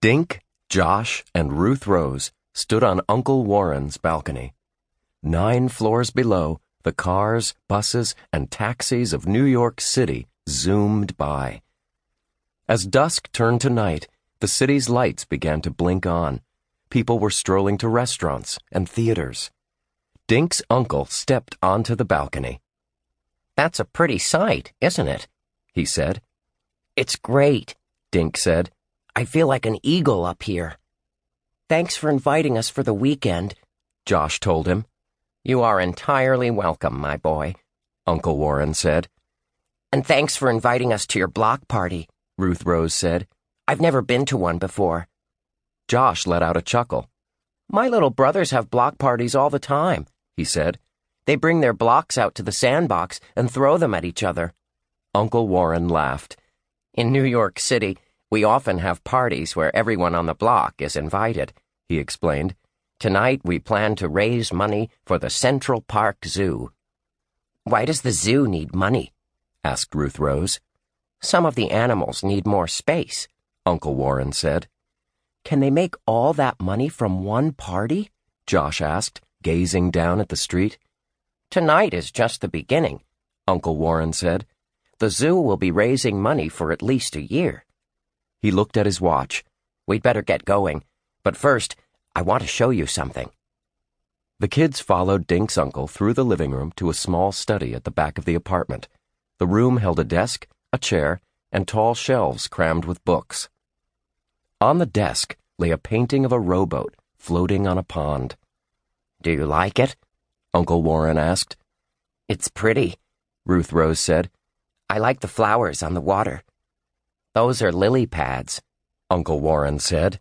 Dink, Josh, and Ruth Rose stood on Uncle Warren's balcony. Nine floors below, the cars, buses, and taxis of New York City zoomed by. As dusk turned to night, the city's lights began to blink on. People were strolling to restaurants and theaters. Dink's uncle stepped onto the balcony. That's a pretty sight, isn't it? He said. It's great, Dink said. I feel like an eagle up here. Thanks for inviting us for the weekend, Josh told him. You are entirely welcome, my boy, Uncle Warren said. And thanks for inviting us to your block party, Ruth Rose said. I've never been to one before. Josh let out a chuckle. My little brothers have block parties all the time, he said. They bring their blocks out to the sandbox and throw them at each other. Uncle Warren laughed. In New York City, we often have parties where everyone on the block is invited, he explained. Tonight we plan to raise money for the Central Park Zoo. Why does the zoo need money? asked Ruth Rose. Some of the animals need more space, Uncle Warren said. Can they make all that money from one party? Josh asked, gazing down at the street. Tonight is just the beginning, Uncle Warren said. The zoo will be raising money for at least a year. He looked at his watch. We'd better get going. But first, I want to show you something. The kids followed Dink's uncle through the living room to a small study at the back of the apartment. The room held a desk, a chair, and tall shelves crammed with books. On the desk lay a painting of a rowboat floating on a pond. Do you like it? Uncle Warren asked. It's pretty, Ruth Rose said. I like the flowers on the water. Those are lily pads, Uncle Warren said.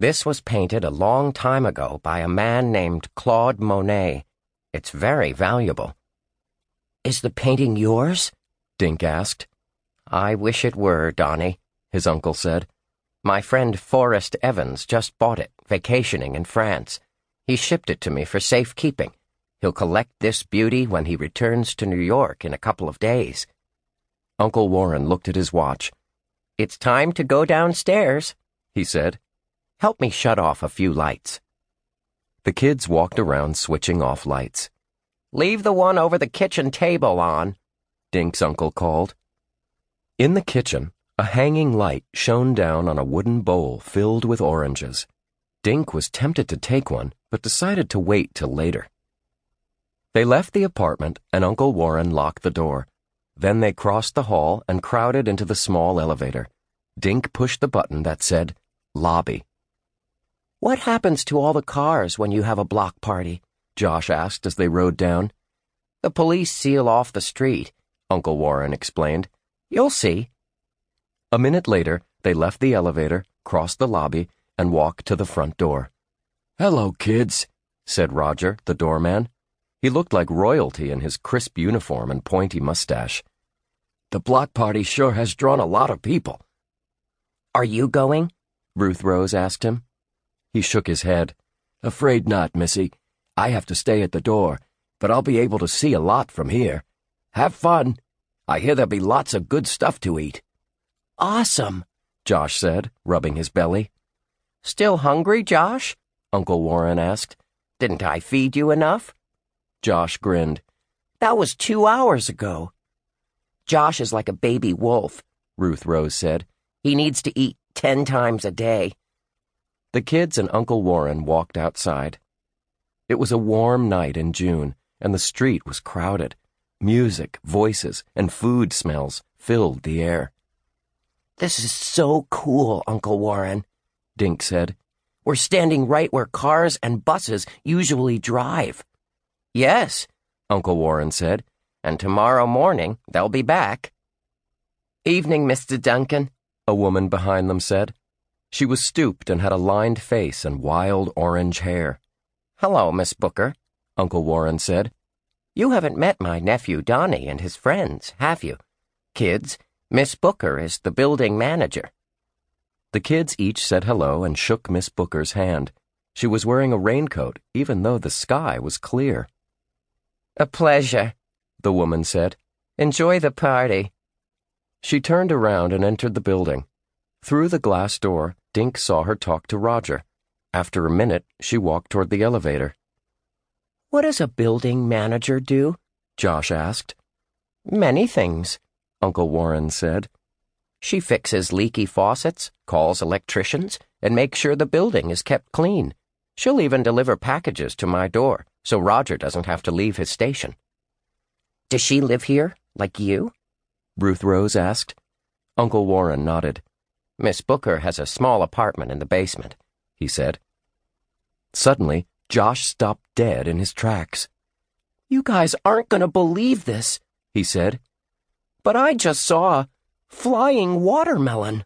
This was painted a long time ago by a man named Claude Monet. It's very valuable. Is the painting yours? Dink asked. I wish it were, Donnie, his uncle said. My friend Forrest Evans just bought it, vacationing in France. He shipped it to me for safekeeping. He'll collect this beauty when he returns to New York in a couple of days. Uncle Warren looked at his watch. It's time to go downstairs, he said. Help me shut off a few lights. The kids walked around switching off lights. Leave the one over the kitchen table on, Dink's uncle called. In the kitchen, a hanging light shone down on a wooden bowl filled with oranges. Dink was tempted to take one, but decided to wait till later. They left the apartment, and Uncle Warren locked the door. Then they crossed the hall and crowded into the small elevator. Dink pushed the button that said, Lobby. What happens to all the cars when you have a block party? Josh asked as they rode down. The police seal off the street, Uncle Warren explained. You'll see. A minute later, they left the elevator, crossed the lobby, and walked to the front door. Hello, kids, said Roger, the doorman. He looked like royalty in his crisp uniform and pointy mustache. The block party sure has drawn a lot of people. Are you going? Ruth Rose asked him. He shook his head. Afraid not, Missy. I have to stay at the door, but I'll be able to see a lot from here. Have fun. I hear there'll be lots of good stuff to eat. Awesome, Josh said, rubbing his belly. Still hungry, Josh? Uncle Warren asked. Didn't I feed you enough? Josh grinned. That was two hours ago. Josh is like a baby wolf, Ruth Rose said. He needs to eat ten times a day. The kids and Uncle Warren walked outside. It was a warm night in June, and the street was crowded. Music, voices, and food smells filled the air. This is so cool, Uncle Warren, Dink said. We're standing right where cars and buses usually drive. Yes, Uncle Warren said, and tomorrow morning they'll be back. Evening, Mr. Duncan, a woman behind them said. She was stooped and had a lined face and wild orange hair. Hello, Miss Booker, Uncle Warren said. You haven't met my nephew Donnie and his friends, have you? Kids, Miss Booker is the building manager. The kids each said hello and shook Miss Booker's hand. She was wearing a raincoat, even though the sky was clear. A pleasure, the woman said. Enjoy the party. She turned around and entered the building. Through the glass door, Dink saw her talk to Roger. After a minute, she walked toward the elevator. What does a building manager do? Josh asked. Many things, Uncle Warren said. She fixes leaky faucets, calls electricians, and makes sure the building is kept clean. She'll even deliver packages to my door, so Roger doesn't have to leave his station. Does she live here, like you? Ruth Rose asked. Uncle Warren nodded. Miss Booker has a small apartment in the basement, he said. Suddenly, Josh stopped dead in his tracks. You guys aren't going to believe this, he said. But I just saw a flying watermelon.